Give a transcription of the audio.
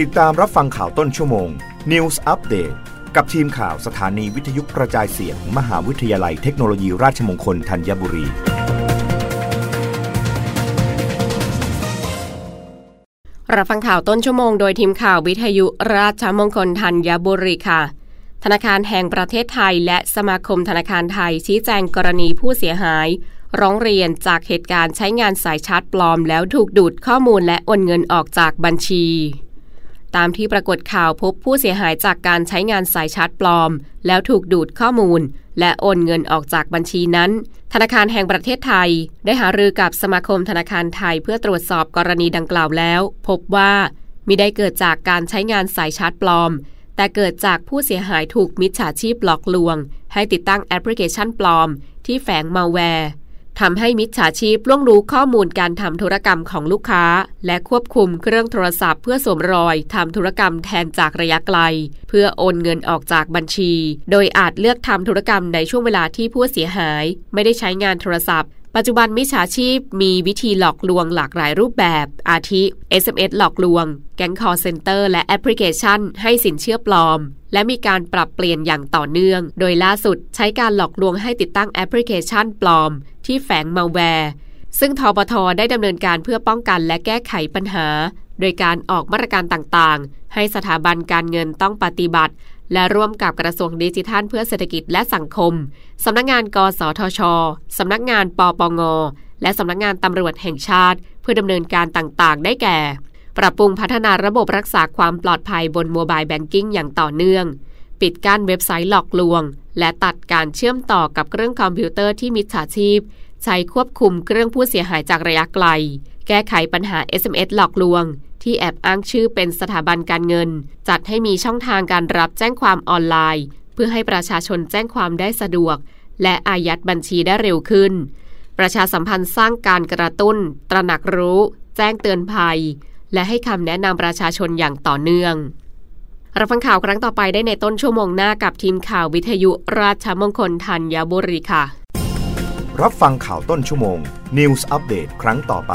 ติดตามรับฟังข่าวต้นชั่วโมง News Update กับทีมข่าวสถานีวิทยุกระจายเสียง มหาวิทยาลัยเทคโนโลยีราชมงคลธัญบุรี รับฟังข่าวต้นชั่วโมงโดยทีมข่าววิทยุราชมงคลธัญบุรีค่ะ ธนาคารแห่งประเทศไทย และสมาคมธนาคารไทยชี้แจงกรณีผู้เสียหาย ร้องเรียนจากเหตุการณ์ใช้งานสายชาร์จปลอม แล้วถูกดูดข้อมูลและโอนเงินออกจากบัญชี ตามที่ปรากฏข่าวพบผู้เสียหายจากการใช้งานสายชาร์จปลอม แล้วถูกดูดข้อมูล และโอนเงินออกจากบัญชีนั้น ธนาคารแห่งประเทศไทย ได้หารือกับสมาคมธนาคารไทยเพื่อตรวจสอบกรณีดังกล่าวแล้ว พบว่ามิได้เกิดจากการใช้งานสายชาร์จปลอม แต่เกิดจากผู้เสียหายถูกมิจฉาชีพหลอกลวง ให้ติดตั้งแอปพลิเคชันปลอม ที่แฝงมาแวร์ ทำให้มิจฉาชีพล่วงรู้ข้อมูลการทำธุรกรรมของลูกค้า และควบคุมเครื่องโทรศัพท์เพื่อสวมรอยทำธุรกรรมแทนจากระยะไกล เพื่อโอนเงินออกจากบัญชี โดยอาจเลือกทำธุรกรรมในช่วงเวลาที่ผู้เสียหาย ไม่ได้ใช้งานโทรศัพท์ ปัจจุบันมิจฉาชีพมีวิธีหลอกลวงหลากหลายรูปแบบ อาทิ SMS หลอกลวง แก๊งคอลเซ็นเตอร์และแอปพลิเคชัน ให้สินเชื่อปลอม และมีการปรับเปลี่ยนอย่างต่อเนื่อง โดยล่าสุดใช้การหลอกลวงให้ติดตั้งแอปพลิเคชันปลอม ที่แฝงมาแวร์ซึ่งทบทได้ดำเนินการเพื่อป้องกันและแก้ไขปัญหา โดยการออกมาตรการต่างๆ ให้สถาบันการเงินต้องปฏิบัติ และร่วมกับกระทรวงดิจิทัล เพื่อเศรษฐกิจและสังคม สำนักงงานกสทช สำนักงานปปง และสำนักงานตำรวจแห่งชาติ เพื่อดำเนินการต่างๆ ได้แก่ ปรับปรุงพัฒนาระบบรักษาความปลอดภัยบนโมบายแบงกิ้งอย่างต่อเนื่อง ปิดกั้นเว็บไซต์หลอกลวง และตัดการเชื่อมต่อกับเครื่องคอมพิวเตอร์ที่มิจฉาชีพ ใช้ควบคุมเครื่องผู้เสียหายจากระยะไกล แก้ไขปัญหา SMS หลอกลวง ที่แอบอ้างชื่อเป็นสถาบันการเงิน จัดให้มีช่องทางการรับแจ้งความออนไลน์ เพื่อให้ประชาชนแจ้งความได้สะดวก และอายัดบัญชีได้เร็วขึ้น ประชาสัมพันธ์สร้างการกระตุ้น ตระหนักรู้ แจ้งเตือนภัย และให้คำแนะนำประชาชนอย่างต่อเนื่องรับฟังข่าวครั้งต่อไปได้ในต้นชั่วโมงหน้ากับทีมข่าววิทยุราชมงคลธัญบุรีค่ะ รับฟังข่าวต้นชั่วโมง News อัปเดตครั้งต่อไป